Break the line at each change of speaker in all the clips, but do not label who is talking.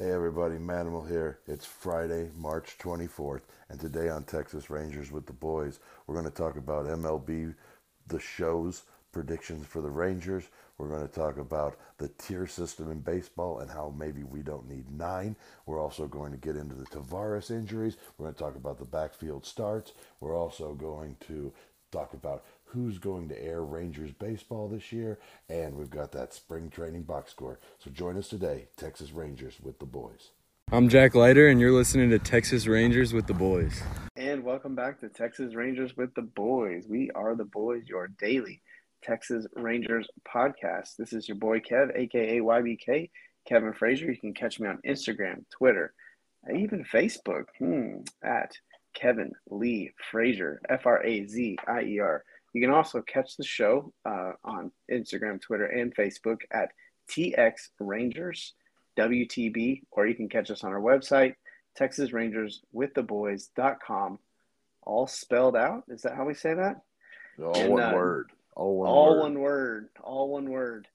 Hey everybody, Manimal here. It's Friday, March 24th, and today on Texas Rangers with the Boys, we're going to talk about MLB, the show's predictions for the Rangers. We're going to talk about the tier system in baseball and how maybe we don't need nine. We're also going to get into the Taveras injuries. We're going to talk about the backfield starts. We're also going to talk about who's going to air Rangers baseball this year, and we've got that spring training box score. So join us today, Texas Rangers with the boys.
I'm Jack Leiter, and you're listening to Texas Rangers with the boys.
And welcome back to Texas Rangers with the boys. We are the boys, your daily Texas Rangers podcast. This is your boy Kev, aka YBK, Kevin Frazier. You can catch me on Instagram, Twitter, even Facebook, hmm, at Kevin Lee Frazier, F R A Z I E R. You can also catch the show uh, on Instagram, Twitter, and Facebook at TX Rangers WTB, or you can catch us on our website, Texas Rangers with the boys.com, all spelled out. Is that how we say that?
All and, one uh, word.
All one all word. one word. All one word.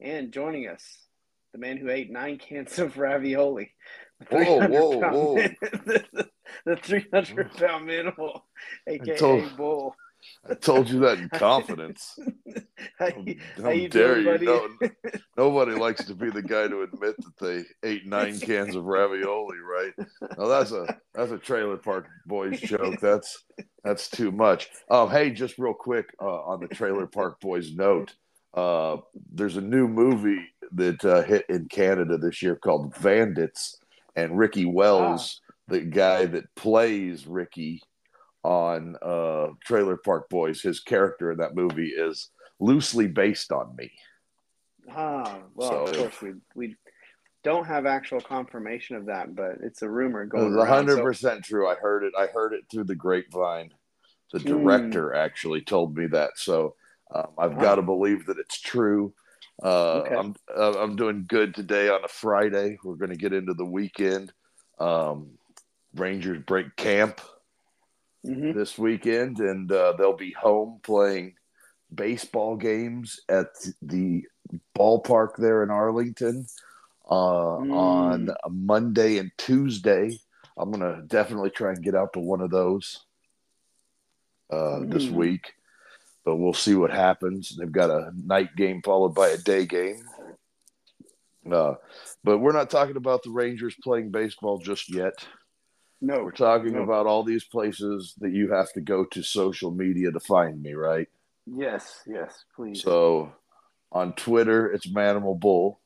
And joining us, the man who ate nine cans of ravioli.
Whoa, whoa, whoa.
the 300 pound Manimal, aka told, Bull.
I told you that in confidence. how, how, you dare doing, you? No, nobody likes to be the guy to admit that they ate nine cans of ravioli, right? No, that's a that's a trailer park boys joke. That's that's too much. Um, hey, just real quick uh, on the trailer park boys note, uh, there's a new movie that uh, hit in Canada this year called Vandits, and Ricky Wells, ah. the guy that plays Ricky on uh, Trailer Park Boys, his character in that movie is loosely based on me.
Ah, well, so, of course we we don't have actual confirmation of that, but it's a rumor going.
It's hundred percent true. I heard it. I heard it through the grapevine. The hmm. director mm. actually told me that, so um, I've wow. got to believe that it's true. Uh, okay. I'm uh, I'm doing good today on a Friday. We're going to get into the weekend. Um, Rangers break camp mm-hmm. this weekend, and uh, they'll be home playing baseball games at the ballpark there in Arlington uh, mm. on Monday and Tuesday. I'm gonna definitely try and get out to one of those uh, mm. this week, but we'll see what happens. They've got a night game followed by a day game. Uh, but we're not talking about the Rangers playing baseball just yet.
No,
we're talking no. about all these places that you have to go to social media to find me, right?
Yes, yes, please.
So on Twitter, it's Manimal Bull.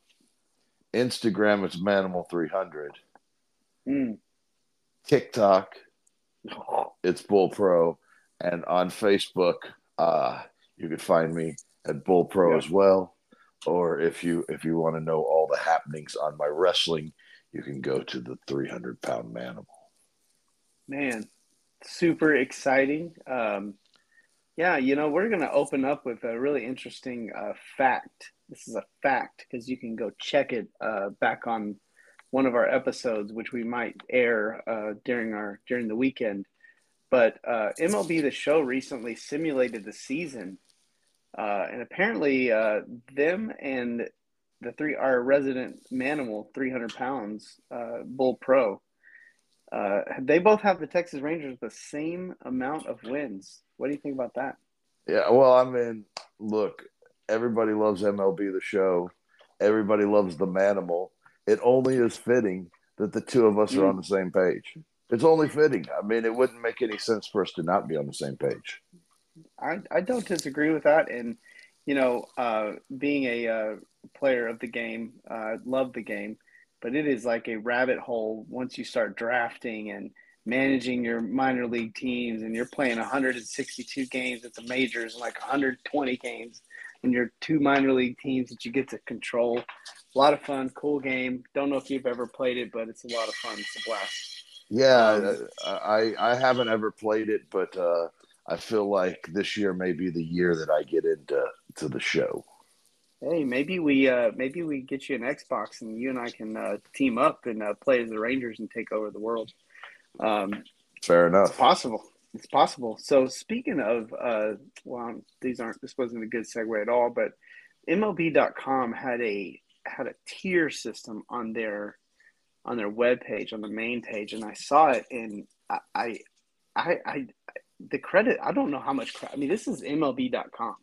Instagram, it's Manimal300. Mm. TikTok, it's Bull Pro. And on Facebook, uh, you can find me at Bull Pro yeah. as well. Or if you if you want to know all the happenings on my wrestling, you can go to the 300 pound Manimal
man, super exciting. Um, yeah, you know, we're going to open up with a really interesting uh, fact. This is a fact because you can go check it uh, back on one of our episodes, which we might air uh, during our during the weekend. But uh, MLB The Show recently simulated the season, uh, and apparently uh, them and the three our resident Manimal, three hundred pounds, Bull Pro, uh, they both have the Texas Rangers the same amount of wins. What do you think about that?
Yeah, well, I mean, look, everybody loves MLB the show. Everybody loves the Manimal. It only is fitting that the two of us mm. are on the same page. It's only fitting. I mean, it wouldn't make any sense for us to not be on the same page.
I, I don't disagree with that. And, you know, uh, being a uh, player of the game, uh, love the game but it is like a rabbit hole once you start drafting and managing your minor league teams and you're playing 162 games at the majors and like 120 games in your two minor league teams that you get to control. A lot of fun, cool game. Don't know if you've ever played it, but it's a lot of fun. It's a blast.
Yeah, um, I I haven't ever played it, but uh, I feel like this year may be the year that I get into to the show.
Hey, maybe we uh, maybe we get you an Xbox and you and I can uh, team up and uh, play as the Rangers and take over the world. Um,
Fair enough.
It's possible. It's possible. So speaking of, uh, well, these aren't. This wasn't a good segue at all, but MLB.com had a had a tier system on their on their web page on the main page, and I saw it, and I, I, I, I the credit. I don't know how much. I mean, this is MLB.com,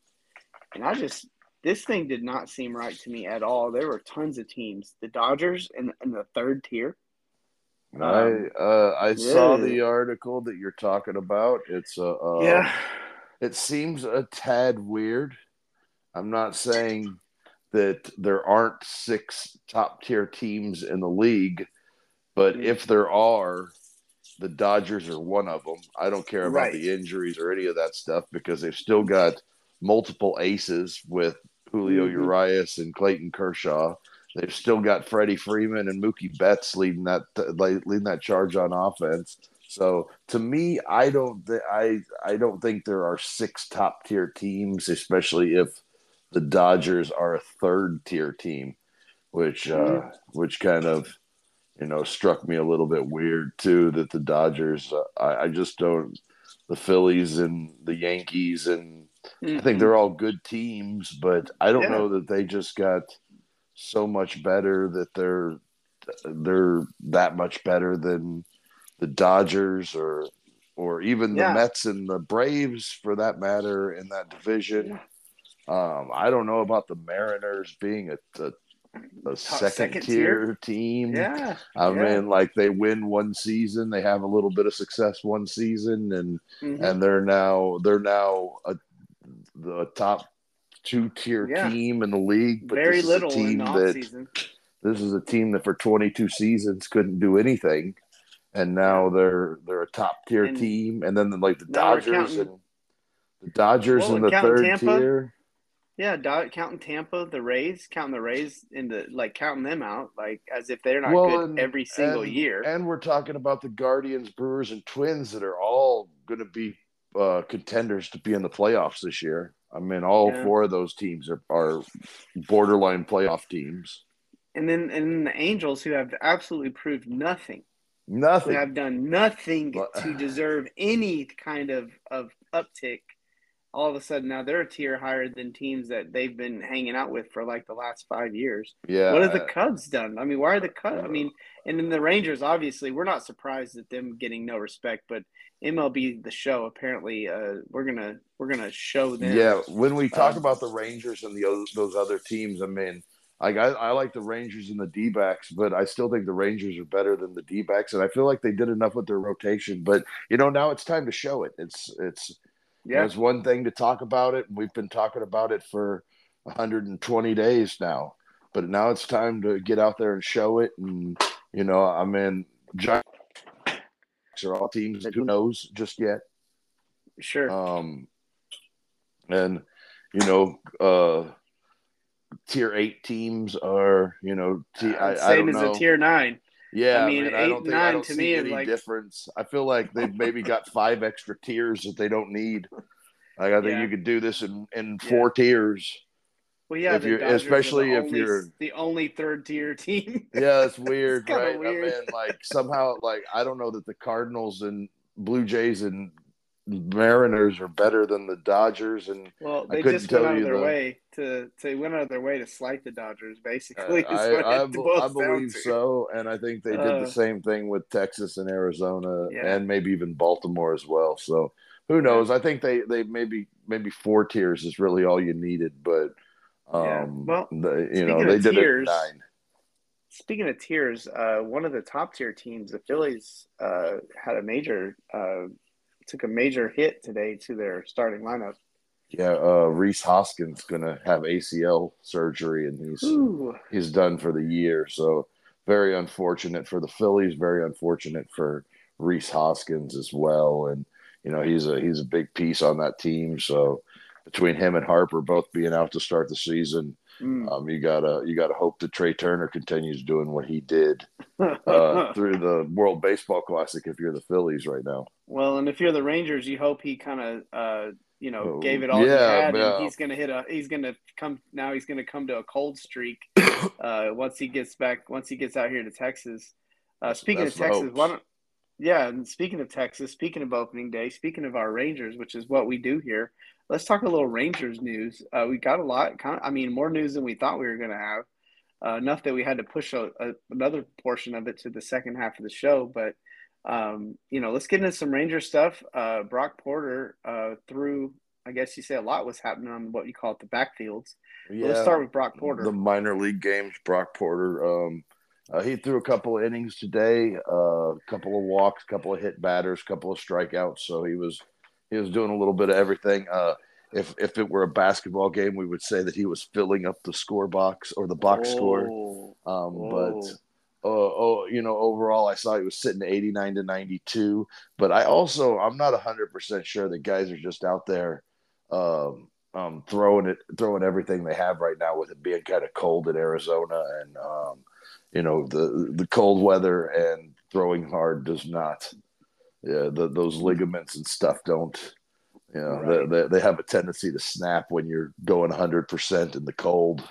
and I just this thing did not seem right to me at all. There were tons of teams. The Dodgers in, in the third tier.
Um, I uh, I yeah. saw the article that you're talking about. It's a uh, yeah. It seems a tad weird. I'm not saying that there aren't six top tier teams in the league, but mm-hmm. if there are, the Dodgers are one of them. I don't care about right. the injuries or any of that stuff because they've still got multiple aces with Julio mm-hmm. Urias and Clayton Kershaw. They've still got Freddie Freeman and Mookie Betts leading that leading that charge on offense. So to me, I don't th- I I don't think there are six top tier teams, especially if the Dodgers are a third tier team, which uh, which kind of you know struck me a little bit weird too. That the Dodgers, uh, I, I just don't. The Phillies and the Yankees and mm-hmm. I think they're all good teams, but I don't yeah. know that they just got so much better that they're they're that much better than the Dodgers or or even the. Mets and the Braves for that matter in that division. Um, I don't know about the Mariners being a, a, a second, second, tier, tier team.
Yeah. I
yeah. mean, like they win one season, they have a little bit of success one season, and mm-hmm. and they're now they're now a the top two tier yeah. team in the league.
But Very little in the that, season.
This is a team that for 22 seasons couldn't do anything, and now they're they're a top tier team. And then like the Dodgers and the Dodgers well, in the third Tampa, tier.
Yeah, counting Tampa, the Rays, counting the Rays into like counting them out, like as if they're not
well,
good
and,
every single
and,
year.
And we're talking about the Guardians, Brewers, and Twins that are all going to be uh, contenders to be in the playoffs this year. I mean, all yeah. four of those teams are, are borderline playoff teams.
And then and the Angels, who have absolutely proved nothing,
nothing,
have done nothing to deserve any kind of of uptick all of a sudden now they're a tier higher than teams that they've been hanging out with for like the last five years.
Yeah.
What have the Cubs done? I mean, why are the Cubs? I mean, and then the Rangers, obviously, we're not surprised at them getting no respect, but MLB the show apparently uh, we're gonna we're gonna show them.
Yeah, when we talk um, about the Rangers and the those other teams, I mean. Like I, I like the Rangers and the D backs, but I still think the Rangers are better than the D backs. And I feel like they did enough with their rotation. But you know, now it's time to show it. It's it's yeah. It's one thing to talk about it. We've been talking about it for 120 days now, but now it's time to get out there and show it. And, you know, I mean, Giants are all teams who knows just yet.
Sure.
Um, and, you know, uh, tier eight teams are, you know, t- I,
same I as
know.
a tier nine.
Yeah, I mean, man, eight, I don't think, nine I don't to me is like difference. I feel like they've maybe got five extra tiers that they don't need. Like I think yeah. you could do this in in four yeah. tiers.
Well, yeah, if you're,
especially if
only,
you're
the only third tier team.
yeah, it's weird, it's right? Weird. I mean, like somehow, like I don't know that the Cardinals and Blue Jays and Mariners are better than the Dodgers, and
well, they just went out of their the, way to they went out of their way to slight the Dodgers. Basically, uh,
I, I, I believe so, and I think they did uh, the same thing with Texas and Arizona, yeah. and maybe even Baltimore as well. So who knows? I think they they maybe maybe four tiers is really all you needed, but um, yeah. well, the, you know they did tiers, it nine.
Speaking of tiers, uh, one of the top tier teams, the Phillies, uh, had a major uh, took a major hit today to their starting lineup.
Yeah, uh, Rhys Hoskins gonna have ACL surgery, and he's Ooh. he's done for the year. So very unfortunate for the Phillies. Very unfortunate for Rhys Hoskins as well. And you know he's a he's a big piece on that team. So between him and Harper both being out to start the season, Mm. Um, you gotta you gotta hope that Trea Turner continues doing what he did uh, through the World Baseball Classic. If you're the Phillies right now,
well, and if you're the Rangers, you hope he kind of uh, you know oh, gave it all yeah, he had, yeah. and he's gonna hit a he's gonna come now. He's gonna come to a cold streak uh, once he gets back once he gets out here to Texas. Uh, speaking of Texas, why don't yeah, and speaking of Texas, speaking of opening day, speaking of our Rangers, which is what we do here, let's talk a little Rangers news. Uh, we got a lot, kind of, I mean, more news than we thought we were going to have. uh, enough that we had to push a, a, another portion of it to the second half of the show. But um, you know, let's get into some Ranger stuff. Uh, Brock Porter uh, threw, I guess you say a lot was happening on what you call it the backfields. Yeah, let's start with Brock Porter.
The minor league games, Brock Porter. Um, uh, he threw a couple of innings today, uh, a couple of walks, a couple of hit batters, a couple of strikeouts. So he was he was doing a little bit of everything. Uh, if if it were a basketball game, we would say that he was filling up the score box or the box oh, score. Um, but uh, oh, you know, overall, I saw he was sitting 89 to 92. But I also, I'm not 100% sure that guys are just out there um, um, throwing it, throwing everything they have right now with it being kind of cold in Arizona and, um, you know, the, the cold weather and throwing hard does not, yeah, the, those ligaments and stuff don't, you know, right. they, they, they have a tendency to snap when you're going 100% in the cold.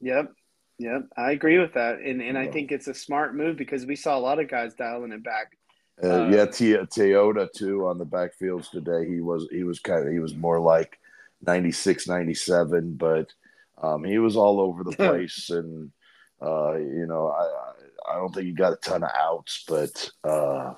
Yep. Yeah, I agree with that, and and I think it's a smart move because we saw a lot of guys dialing it back.
Uh, uh, yeah, T- Teota too on the backfields today. He was he was kind of he was more like 96, 97, but um, he was all over the place, and uh, you know I I don't think he got a ton of outs, but uh,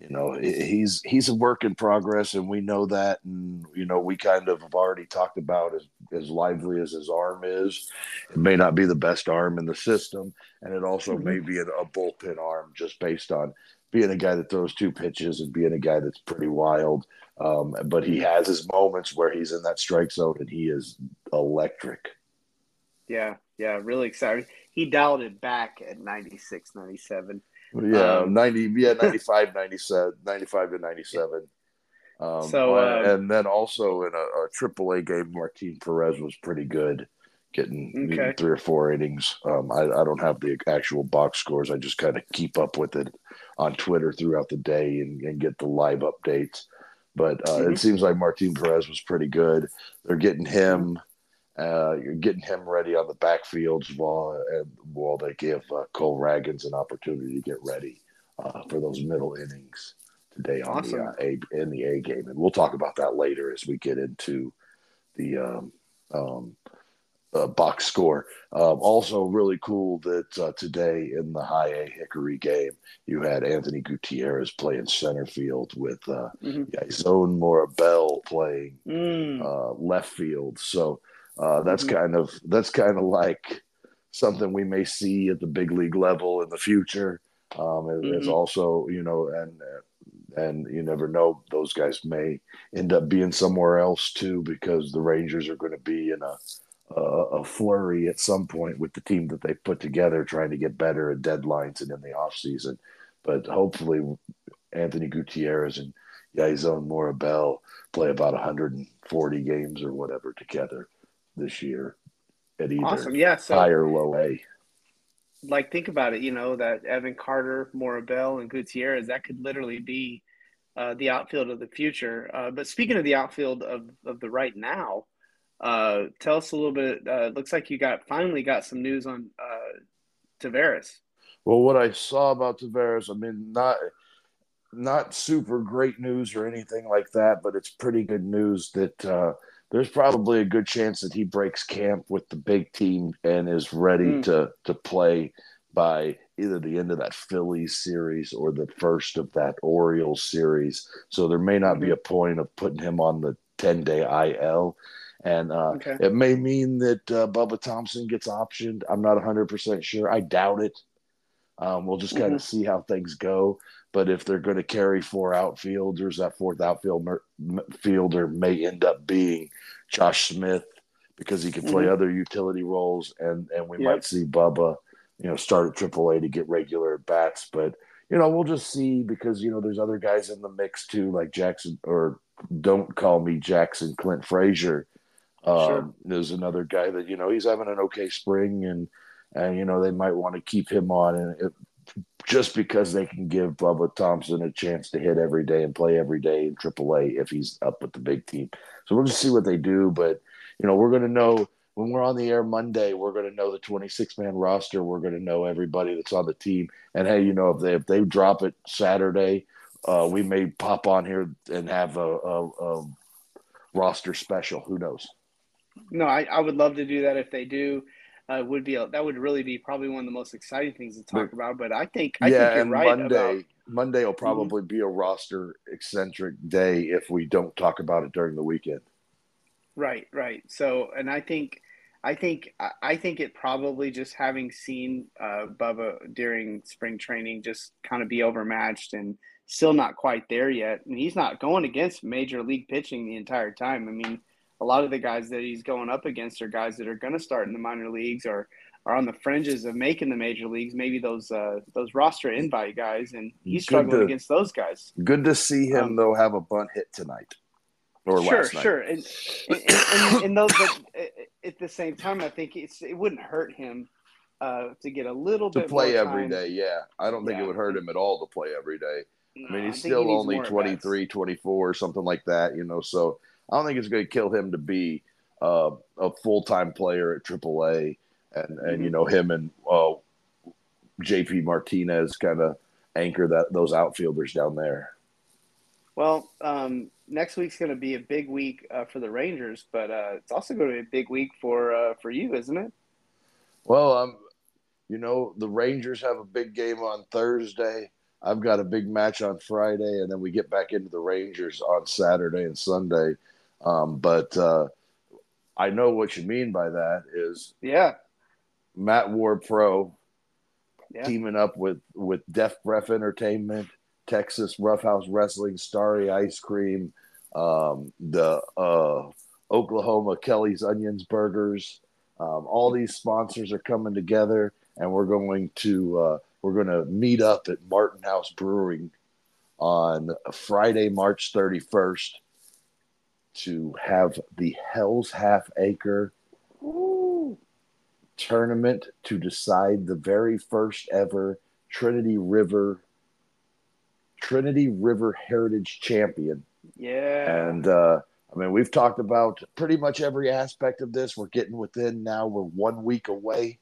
you know he's he's a work in progress and we know that. And you know we kind of have already talked about as as lively as his arm is. It may not be the best arm in the system and it also mm-hmm. may be a, a bullpen arm just based on being a guy that throws two pitches and being a guy that's pretty wild. Um, but he has his moments where he's in that strike zone and he is electric.
Yeah yeah really excited. He dialed it back at 96 97
yeah, um, 90, yeah, 95, 97, 95 to 97. Um, so, uh, and then also in a, triple a AAA game, Martin Perez was pretty good, getting okay. three or four innings. Um, I, I don't have the actual box scores. I just kind of keep up with it on Twitter throughout the day and, and get the live updates. But uh, mm-hmm. it seems like Martin Perez was pretty good. They're getting him uh, you're getting him ready on the backfields while and while they give uh, Cole Ragans an opportunity to get ready uh, for those middle innings today on awesome. the uh, A in the A game, and we'll talk about that later as we get into the um, um, uh, box score. Um, also, really cool that uh, today in the High A Hickory game, you had Anthony Gutierrez playing center field with uh, mm-hmm. Yeison Morrobel playing mm. left field. So uh, that's mm-hmm. kind of that's kind of like something we may see at the big league level in the future. Um, mm-hmm. It's also you know and and you never know those guys may end up being somewhere else too because the Rangers are going to be in a a, a flurry at some point with the team that they put together trying to get better at deadlines and in the off season. But hopefully, Anthony Gutierrez and Yeison Morrobel play about 140 games or whatever together this year at either awesome. yeah, so, high or low A.
Like, think about it. You know that Evan Carter, Morrobel, and Gutierrez that could literally be uh, the outfield of the future. Uh, but speaking of the outfield of of the right now, uh, tell us a little bit. Uh, looks like you got finally got some news on uh, Taveras.
Well, what I saw about Taveras, I mean, not not super great news or anything like that, but it's pretty good news that uh, there's probably a good chance that he breaks camp with the big team and is ready mm. to to play by either the end of that Phillies series or the first of that Orioles series. So there may not mm-hmm. be a point of putting him on the 10 day IL. And uh, okay. it may mean that uh, Bubba Thompson gets optioned. I'm not 100% sure. I doubt it. Um, we'll just kind of mm-hmm. see how things go. But if they're going to carry four outfielders, that fourth outfielder fielder may end up being Josh Smith because he can play mm-hmm. other utility roles, and and we yep. might see Bubba, you know, start at AAA to get regular bats. But you know, we'll just see because you know there's other guys in the mix too, like Jackson or don't call me Jackson Clint Frazier. Um, sure. There's another guy that you know he's having an okay spring, and and you know they might want to keep him on. And just because they can give Bubba Thompson a chance to hit every day and play every day in AAA if he's up with the big team. So we'll just see what they do. But, you know, we're going to know when we're on the air Monday, we're going to know the 26 man roster. We're going to know everybody that's on the team. And hey, you know, if they, if they drop it Saturday, uh, we may pop on here and have a, a, a roster special. Who knows?
No, I, I would love to do that if they do. Uh, would be a, that would really be probably one of the most exciting things to talk but, about. But I think I yeah, think and right
Monday
about,
Monday will mm-hmm. probably mm-hmm. be a roster eccentric day if we don't talk about it during the weekend.
Right, right. So, and I think, I think, I think it probably just having seen uh, Bubba during spring training just kind of be overmatched and still not quite there yet. And he's not going against major league pitching the entire time. I mean, a lot of the guys that he's going up against are guys that are going to start in the minor leagues or are on the fringes of making the major leagues. Maybe those uh, those roster invite guys, and he's struggling to, against those guys.
Good to see him um, though have a bunt hit tonight
or sure, last night. Sure, and and, and, and those, but at the same time, I think it's it wouldn't hurt him uh, to get a little bit
to
bit
play every day. Yeah, I don't think yeah. it would hurt him at all to play every day. No, I mean, he's I still only 23, 24, something like that, you know. So I don't think it's going to kill him to be uh, a full time player at AAA, and and mm-hmm. you know him and uh, JP Martinez kind of anchor that those outfielders down there.
Well, um, next week's going to be a big week uh, for the Rangers, but uh, it's also going to be a big week for uh, for you, isn't it?
Well, um, you know the Rangers have a big game on Thursday. I've got a big match on Friday, and then we get back into the Rangers on Saturday and Sunday. Um, but uh, I know what you mean by that is
yeah,
Matt Ward Pro yeah. teaming up with with Death Breath Entertainment, Texas Roughhouse Wrestling, Starry Ice Cream, um, the uh, Oklahoma Kelly's Onions Burgers. Um, all these sponsors are coming together, and we're going to uh, we're going to meet up at Martin House Brewing on Friday, March 31st to have the Hell's Half Acre Ooh. tournament to decide the very first ever Trinity River Trinity River Heritage Champion.
Yeah.
And uh, I mean, we've talked about pretty much every aspect of this. We're getting within now. We're one week away,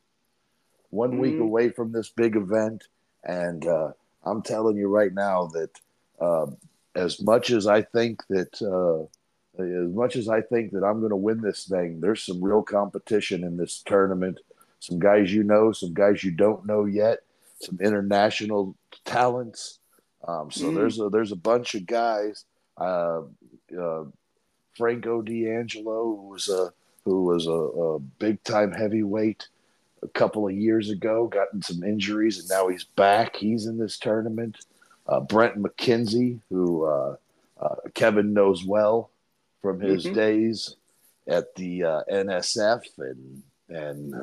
one mm-hmm. week away from this big event, and uh, I'm telling you right now that uh, as much as I think that uh, as much as I think that I'm going to win this thing, there's some real competition in this tournament. Some guys you know, some guys you don't know yet, some international talents. Um, so mm. there's a there's a bunch of guys. Uh, uh, Franco D'Angelo, who was a who was a, a big time heavyweight a couple of years ago, gotten some injuries, and now he's back. He's in this tournament. Uh, Brent McKenzie, who uh, uh, Kevin knows well, from his mm-hmm. days at the uh, NSF and and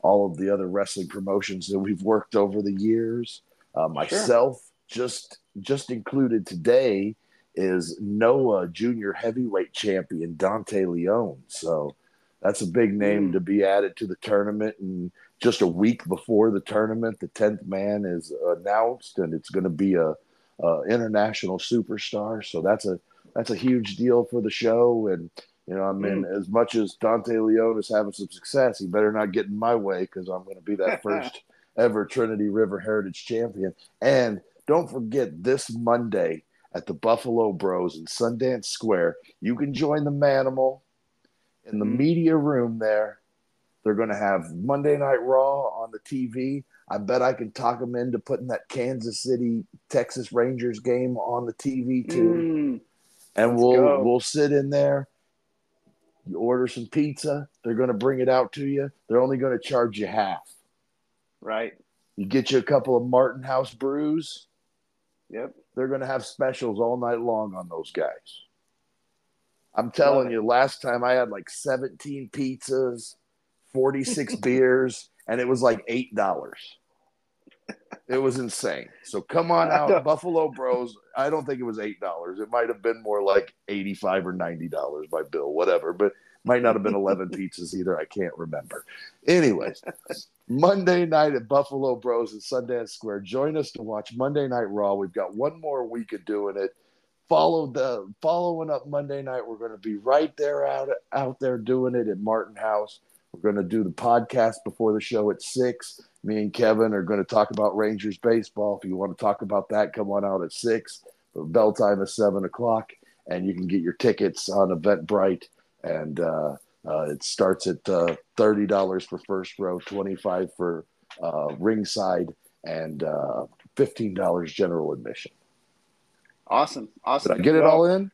all of the other wrestling promotions that we've worked over the years. Uh, myself, sure. just just included today is Noah Junior Heavyweight Champion Dante Leone. So that's a big name mm. to be added to the tournament. And just a week before the tournament, the tenth man is announced, and it's going to be a, a international superstar. So that's a that's a huge deal for the show. And you know, I mean, mm. as much as Dante Leone is having some success, he better not get in my way because I'm going to be that first ever Trinity River Heritage champion. And don't forget this Monday at the Buffalo Bros in Sundance Square, you can join the Manimal in the mm. media room there. They're going to have Monday Night Raw on the TV. I bet I can talk them into putting that Kansas City Texas Rangers game on the TV too. Mm and Let's we'll go. we'll sit in there. You order some pizza. They're going to bring it out to you. They're only going to charge you half.
Right.
You get you a couple of Martin House brews.
Yep.
They're going to have specials all night long on those guys. I'm telling you, last time I had like 17 pizzas, 46 beers, and it was like $8. It was insane. So come on out, Buffalo Bros. I don't think it was eight dollars. It might have been more like eighty-five or ninety dollars by bill, whatever. But might not have been eleven pizzas either. I can't remember. Anyways, Monday night at Buffalo Bros at Sundance Square. Join us to watch Monday Night Raw. We've got one more week of doing it. Follow the following up Monday night. We're going to be right there out out there doing it at Martin House. We're going to do the podcast before the show at six me and Kevin are going to talk about Rangers baseball. If you want to talk about that, come on out at six. But bell time is seven o'clock, and you can get your tickets on Eventbrite. And uh, Uh, it starts at uh, thirty dollars for first row, twenty five for uh, ringside, and uh, fifteen dollars general admission.
Awesome, awesome.
Did I get it all in?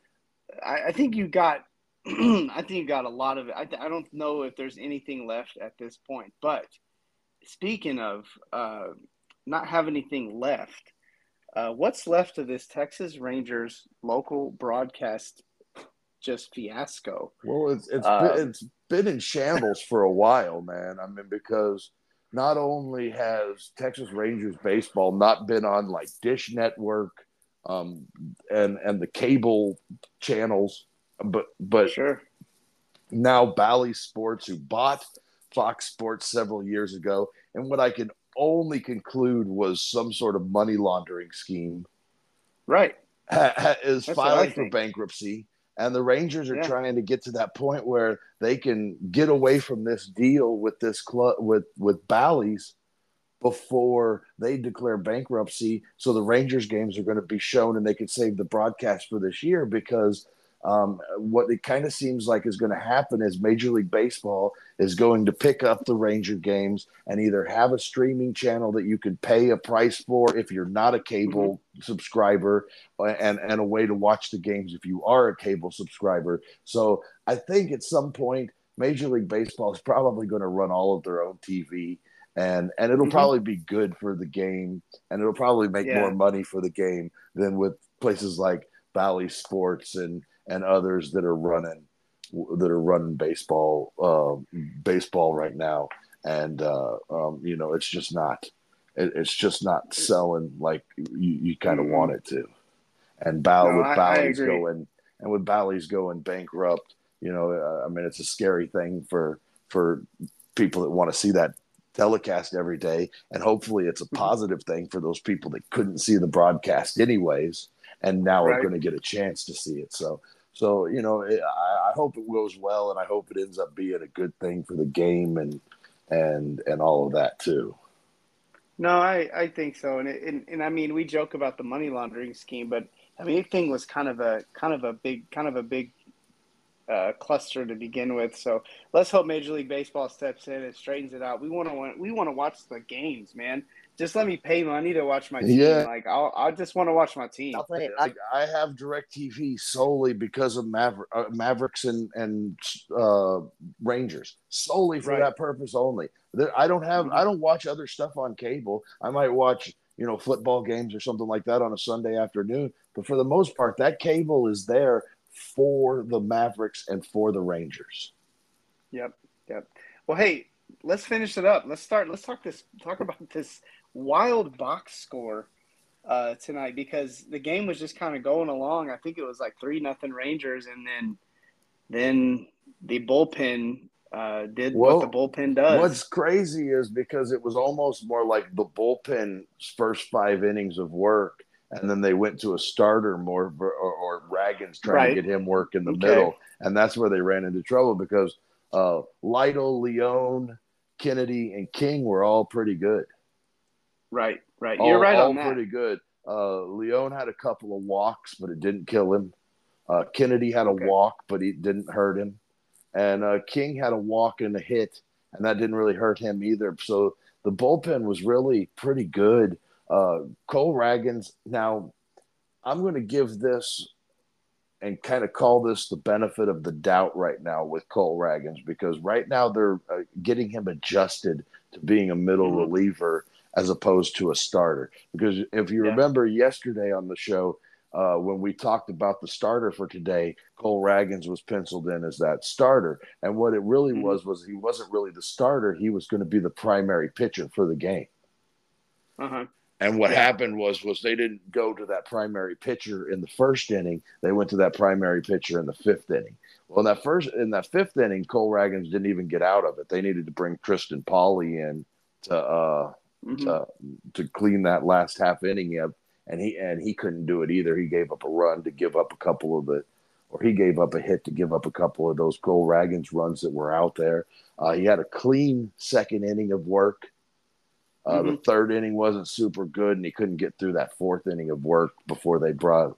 I, I, think you got. I think you got a lot of it. I, I don't know if there's anything left at this point, but speaking of uh, not have anything left, uh, what's left of this Texas Rangers local broadcast just fiasco?
Well, it's it's uh, been, it's been in shambles for a while, man. I mean, because not only has Texas Rangers baseball not been on like Dish Network um, and and the cable channels, but but
sure.
now Bally Sports, who bought Fox Sports several years ago, and what I can only conclude was some sort of money laundering scheme.
Right.
Is That's filing for bankruptcy. And the Rangers are yeah. trying to get to that point where they can get away from this deal with this club with with Bally's before they declare bankruptcy. So the Rangers games are going to be shown and they could save the broadcast for this year because um, what it kind of seems like is going to happen is Major League Baseball is going to pick up the Ranger games and either have a streaming channel that you can pay a price for if you're not a cable mm-hmm. subscriber, uh, and and a way to watch the games if you are a cable subscriber. So I think at some point Major League Baseball is probably going to run all of their own TV. And, and it'll mm-hmm. probably be good for the game and it'll probably make yeah. more money for the game than with places like Bally Sports and and others that are running that are running baseball uh, baseball right now, and uh, um, you know it's just not it, it's just not selling like you, you kind of mm-hmm. want it to. And Ball no, with Bally's going and with Bally's going bankrupt, you know, uh, I mean it's a scary thing for for people that want to see that telecast every day and hopefully it's a mm-hmm. positive thing for those people that couldn't see the broadcast anyways and now right. are going to get a chance to see it so so you know, it, I, I, hope it goes well, and I hope it ends up being a good thing for the game and and and all of that too.
No, I, I think so, and, it, and and I mean we joke about the money laundering scheme, but I mean thing was kind of a kind of a big kind of a big uh, cluster to begin with. So let's hope Major League Baseball steps in and straightens it out. We want to we want to watch the games, man just let me pay money to watch my team. Yeah. Like I'll, I just want to watch my team.
Like I have DirecTV solely because of Maver- uh, Mavericks and and uh, Rangers, solely for right. that purpose only. I don't have mm-hmm. I don't watch other stuff on cable. I might watch you know football games or something like that on a Sunday afternoon, but for the most part, that cable is there for the Mavericks and for the Rangers.
Yep, yep. Well, hey, let's finish it up. Let's start. Let's talk this. Talk about this wild box score uh, tonight because the game was just kind of going along. I think it was like three nothing Rangers, and then then the bullpen uh, did well, what the bullpen does.
What's crazy is because it was almost more like the bullpen's first five innings of work, and then they went to a starter more or, or Ragans trying right. to get him work in the okay. middle, and that's where they ran into trouble because uh, Lytle, Leone, Kennedy, and King were all pretty good.
Right, right. You're right
all
on that.
pretty good. Uh, Leone had a couple of walks, but it didn't kill him. Uh, Kennedy had a okay. walk, but it didn't hurt him. And uh, King had a walk and a hit, and that didn't really hurt him either. So the bullpen was really pretty good. Uh, Cole Ragans. Now, I'm going to give this and kind of call this the benefit of the doubt right now with Cole Ragans because right now they're uh, getting him adjusted to being a middle mm-hmm. reliever as opposed to a starter. Because if you yeah. remember yesterday on the show, uh, when we talked about the starter for today, Cole Ragans was penciled in as that starter. And what it really mm-hmm. was was he wasn't really the starter; he was going to be the primary pitcher for the game.
Uh-huh.
And what yeah. happened was was they didn't go to that primary pitcher in the first inning; they went to that primary pitcher in the fifth inning. Well, in that first in that fifth inning, Cole Ragans didn't even get out of it. They needed to bring Tristan Pauly in to uh, mm-hmm. to, to clean that last half inning up, and he and he couldn't do it either. He gave up a run to give up a couple of the, or he gave up a hit to give up a couple of those Cole Ragans runs that were out there. Uh, he had a clean second inning of work. Uh, mm-hmm. The third inning wasn't super good, and he couldn't get through that fourth inning of work before they brought.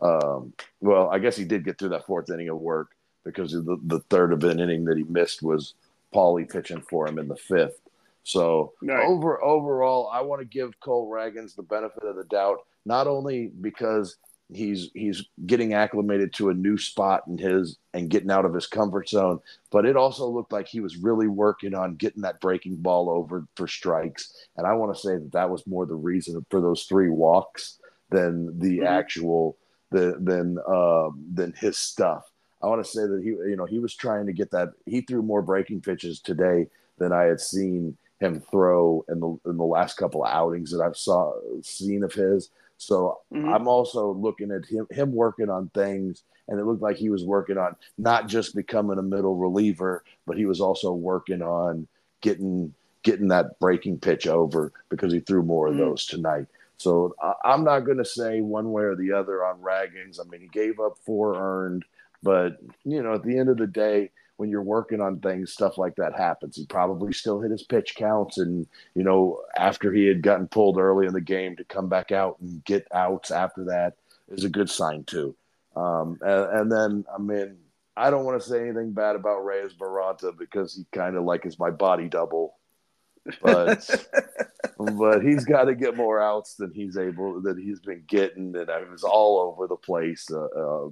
Um, well, I guess he did get through that fourth inning of work because the, the third of an inning that he missed was Paulie pitching for him in the fifth. So right. over overall, I want to give Cole Ragans the benefit of the doubt, not only because he's he's getting acclimated to a new spot in his and getting out of his comfort zone, but it also looked like he was really working on getting that breaking ball over for strikes. And I want to say that that was more the reason for those three walks than the mm-hmm. actual the than uh, than his stuff. I want to say that he you know he was trying to get that he threw more breaking pitches today than I had seen him throw in the in the last couple of outings that I've saw seen of his. So mm-hmm. I'm also looking at him him working on things, and it looked like he was working on not just becoming a middle reliever, but he was also working on getting getting that breaking pitch over because he threw more mm-hmm. of those tonight. So I'm not going to say one way or the other on Ragans. I mean, he gave up four earned, but you know, at the end of the day, when you're working on things, stuff like that happens. He probably still hit his pitch counts, and you know, after he had gotten pulled early in the game to come back out and get outs after that is a good sign too. Um, and, and, then, I mean, I don't want to say anything bad about Reyes Moronta because he kind of like is my body double, but but he's got to get more outs than he's able that he's been getting, and I was all over the place. Uh, uh,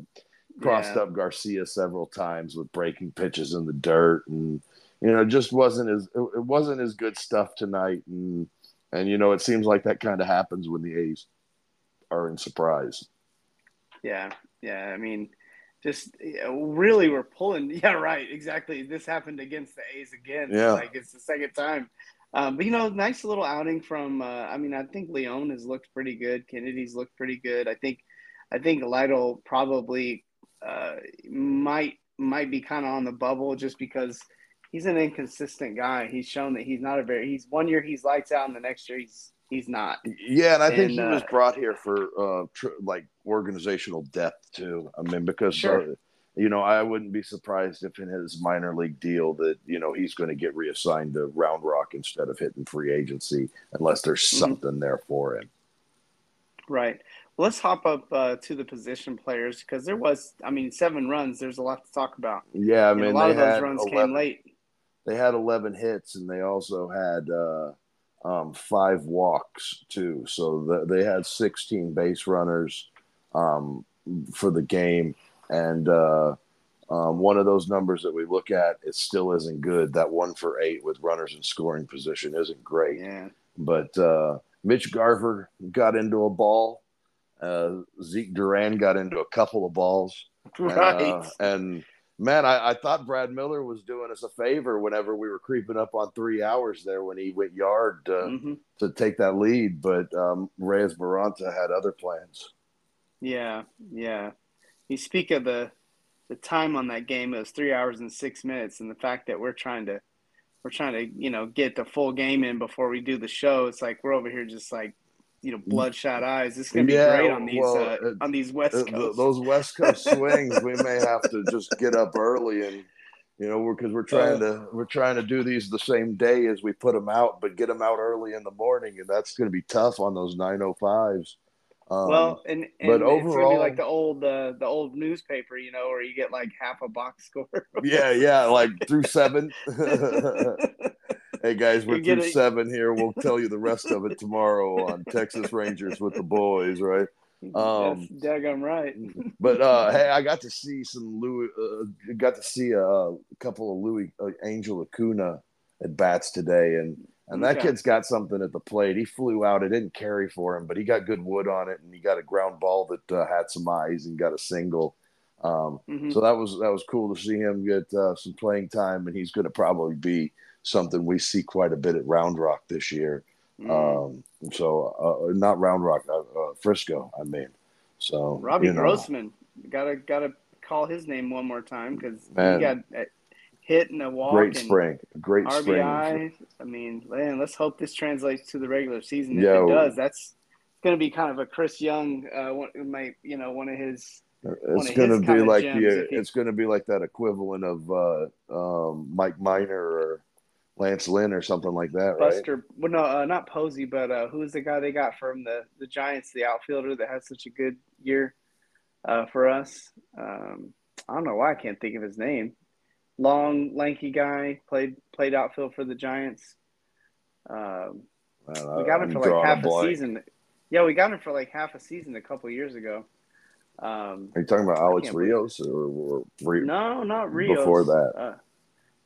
crossed yeah. up Garcia several times with breaking pitches in the dirt, and you know, just wasn't as it wasn't as good stuff tonight, and and you know, it seems like that kind of happens when the A's are in Surprise.
Yeah, yeah. I mean, just really, we're pulling. Yeah, right. Exactly. This happened against the A's again. Yeah, like it's the second time. Um, but you know, nice little outing from. Uh, I mean, I think Leon has looked pretty good. Kennedy's looked pretty good. I think, I think Lytle probably uh, might might be kind of on the bubble just because he's an inconsistent guy. He's shown that he's not a very he's one year he's lights out and the next year he's he's not.
Yeah, and I and, think he uh, was brought here for uh tr- like organizational depth too. I mean because sure. uh, you know, I wouldn't be surprised if in his minor league deal that, you know, he's going to get reassigned to Round Rock instead of hitting free agency unless there's mm-hmm. something there for him.
Right let's hop up uh, to the position players because there was, I mean, seven runs. There's a lot to talk about.
Yeah, I mean,
a lot of those runs 11, came late.
They had 11 hits, and they also had uh, um, five walks too. So the, they had 16 base runners um, for the game, and uh, um, one of those numbers that we look at, it still isn't good. That one for eight with runners in scoring position isn't great.
Yeah.
But uh, Mitch Garver got into a ball uh, Zeke Duran got into a couple of balls.
Right. Uh,
and man, I, I, thought Brad Miller was doing us a favor whenever we were creeping up on three hours there when he went yard to, mm-hmm. to take that lead. But um, Reyes Moronta had other plans.
Yeah, yeah. You speak of the the time on that game; it was three hours and six minutes, and the fact that we're trying to we're trying to you know get the full game in before we do the show. It's like we're over here just like you know bloodshot eyes. This is gonna be yeah, great on these well, uh, on these West Coast.
Those West Coast swings, we may have to just get up early and you know because we're, we're trying uh, to we're trying to do these the same day as we put them out, but get them out early in the morning, and that's going to be tough on those nine oh fives.
Um, well, and, and but overall, like the old uh, the old newspaper, you know, where you get like half a box score.
yeah, yeah, like through seven. hey guys, we're through seven here. We'll tell you the rest of it tomorrow on Texas Rangers with the boys, right?
Um, That's daggum right.
but uh, hey, I got to see some Louis. Uh, got to see a, a couple of Louis uh, Angel Acuna at bats today, and and that okay. kid's got something at the plate. He flew out. It didn't carry for him, but he got good wood on it, and he got a ground ball that uh, had some eyes and got a single. Um, mm-hmm. So that was that was cool to see him get uh, some playing time, and he's going to probably be something we see quite a bit at Round Rock this year. Mm. Um, so uh, not Round Rock, uh, uh, Frisco. I mean, so
Robbie you know. Grossman gotta gotta call his name one more time because he got hit in a walk.
Great spring, great
RBI.
spring.
I mean, man, let's hope this translates to the regular season. If yeah, it does, that's going to be kind of a Chris Young, uh, one, my, you know, one of his.
It's going to be like the. It's going to be like that equivalent of uh, um, Mike Minor or Lance Lynn or something like that,
Buster, right? Well, no, uh, not Posey, but uh, who's the guy they got from the the Giants, the outfielder that had such a good year uh, for us? Um, I don't know why I can't think of his name. Long, lanky guy played played outfield for the Giants. Um, we got him for like half a, a season. Yeah, we got him for like half a season a couple years ago.
Um, Are you talking about Alex Rios or, or,
or, no, not Rios.
Before that,
uh,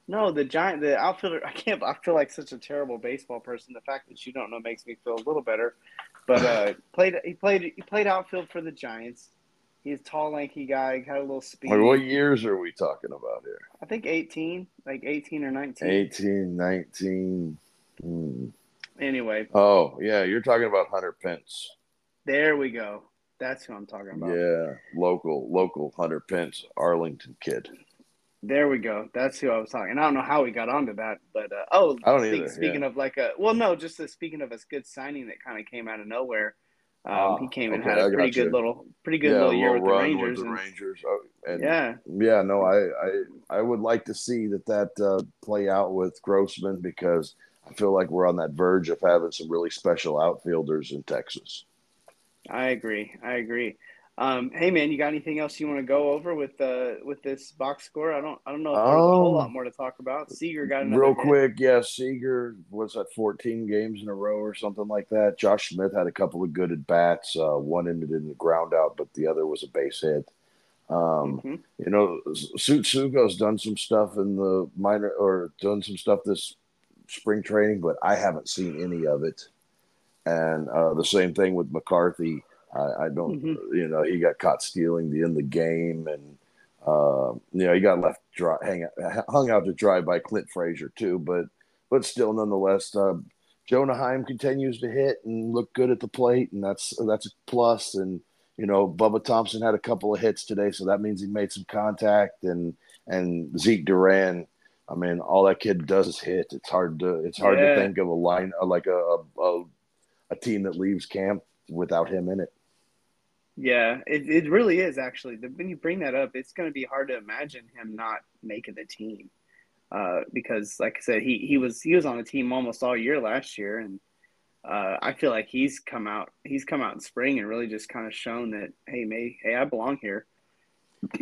no, the giant, the outfielder. I can't. I feel like such a terrible baseball person. The fact that you don't know makes me feel a little better. But uh, played. He played. He played outfield for the Giants. He's a tall, lanky guy. Got a little speed.
What years are we talking about here?
I think eighteen, like eighteen or nineteen.
18, 19. Hmm.
Anyway.
Oh yeah, you're talking about Hunter Pence.
There we go. That's who I'm talking about.
Yeah, local, local Hunter Pence, Arlington kid.
There we go. That's who I was talking. And I don't know how we got onto that, but uh, oh,
I don't
speak,
either.
Speaking
yeah.
of like a well, no, just a, speaking of a good signing that kind of came out of nowhere. Um, uh, he came and had a pretty good little, pretty good
yeah,
little year with the
Rangers.
With
the Rangers. Oh, and
yeah,
yeah. No, I, I, I would like to see that that uh, play out with Grossman because I feel like we're on that verge of having some really special outfielders in Texas.
I agree. I agree. Um, hey man, you got anything else you want to go over with uh with this box score? I don't I don't know if there's um, a whole lot um, more to talk about. Seager got another
real
hit.
quick. Yeah, Seager was that 14 games in a row or something like that. Josh Smith had a couple of good at bats. Uh, one ended in the ground out, but the other was a base hit. Um, mm-hmm. You know, Tsutsugo's done some stuff in the minor or done some stuff this spring training, but I haven't seen any of it. And uh, the same thing with McCarthy. I, I don't, mm-hmm. you know, he got caught stealing the in the game, and uh, you know, he got left dry, hang, hung out to dry by Clint Frazier too. But but still, nonetheless, uh, Jonah Heim continues to hit and look good at the plate, and that's that's a plus. And you know, Bubba Thompson had a couple of hits today, so that means he made some contact. And and Zeke Duran, I mean, all that kid does is hit. It's hard to it's hard yeah. to think of a line like a, a a team that leaves camp without him in it.
Yeah, it, it really is actually. When you bring that up, it's going to be hard to imagine him not making the team. Uh, because, like I said, he, he was he was on the team almost all year last year, and uh, I feel like he's come out he's come out in spring and really just kind of shown that hey, May, hey, I belong here.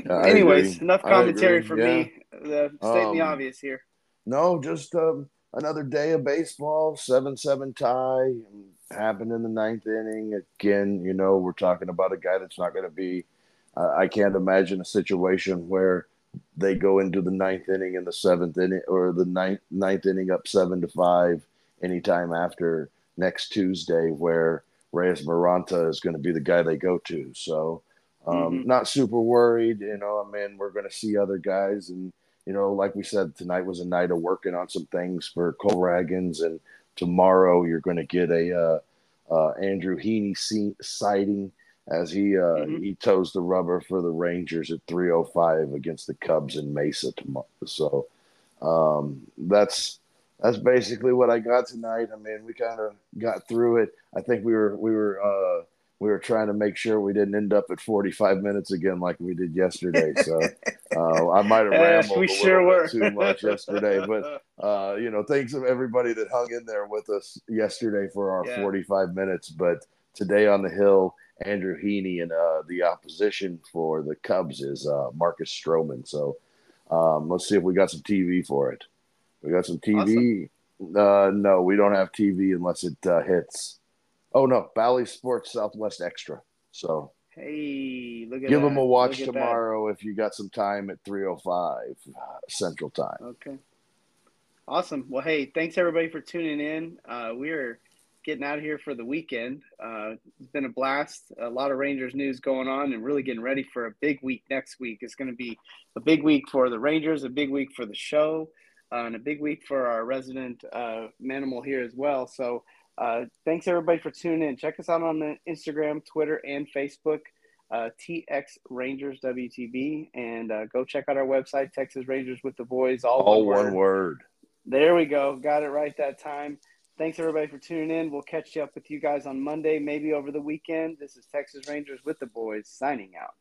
Anyways, enough commentary for yeah. me. The, stating um, the obvious here.
No, just um, another day of baseball, seven seven tie happened in the ninth inning. Again, you know, we're talking about a guy that's not going to be. Uh, I can't imagine a situation where they go into the ninth inning in the seventh inning or the ninth ninth inning up seven to five anytime after next Tuesday, where Reyes Moronta is going to be the guy they go to. So, um, mm-hmm. not super worried. You know, I mean, we're going to see other guys, and you know, like we said, tonight was a night of working on some things for Cole Ragans and tomorrow you're going to get a uh, uh, Andrew Heaney sighting as he uh, mm-hmm. he toes the rubber for the Rangers at 3:05 against the Cubs in Mesa tomorrow. So um, that's that's basically what I got tonight. I mean, we kind of got through it. I think we were we were uh, we were trying to make sure we didn't end up at 45 minutes again like we did yesterday. So uh, I might have rambled we a sure were. too much yesterday, but uh, you know, thanks to everybody that hung in there with us yesterday for our yeah. 45 minutes. But today on the hill, Andrew Heaney and uh, the opposition for the Cubs is uh, Marcus Stroman. So um, let's see if we got some TV for it. We got some TV. Awesome. Uh, no, we don't have TV unless it uh, hits Oh no, Bally Sports Southwest Extra. So
hey, look
at give
that.
them a watch tomorrow that. if you got some time at three o five Central Time.
Okay. Awesome. Well, hey, thanks everybody for tuning in. Uh, we're getting out of here for the weekend. Uh, it's been a blast. A lot of Rangers news going on, and really getting ready for a big week next week. It's going to be a big week for the Rangers, a big week for the show, uh, and a big week for our resident uh, Manimal here as well. So uh, thanks everybody for tuning in. Check us out on Instagram, Twitter, and Facebook, uh, TX Rangers WTB, and uh, go check out our website, Texas Rangers with the Boys, all,
all
one,
one word.
There we go. Got it right that time. Thanks everybody for tuning in. We'll catch you up with you guys on Monday, maybe over the weekend. This is Texas Rangers with the Boys signing out.